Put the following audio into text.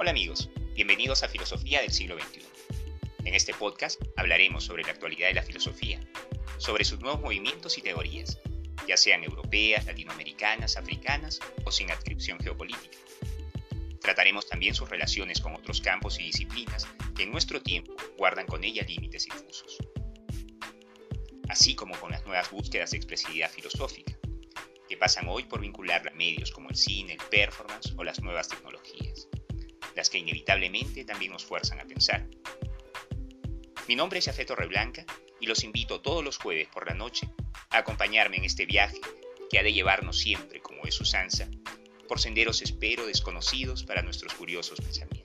Hola amigos, bienvenidos a Filosofía del siglo XXI. En este podcast hablaremos sobre la actualidad de la filosofía, sobre sus nuevos movimientos y teorías, ya sean europeas, latinoamericanas, africanas o sin adscripción geopolítica. Trataremos también sus relaciones con otros campos y disciplinas que en nuestro tiempo guardan con ella límites difusos, así como con las nuevas búsquedas de expresividad filosófica, que pasan hoy por vincular a medios como el cine, el performance o las nuevas tecnologías, las que inevitablemente también nos fuerzan a pensar. Mi nombre es Jafet Torreblanca y los invito todos los jueves por la noche a acompañarme en este viaje que ha de llevarnos siempre, como es usanza, por senderos espero desconocidos para nuestros curiosos pensamientos.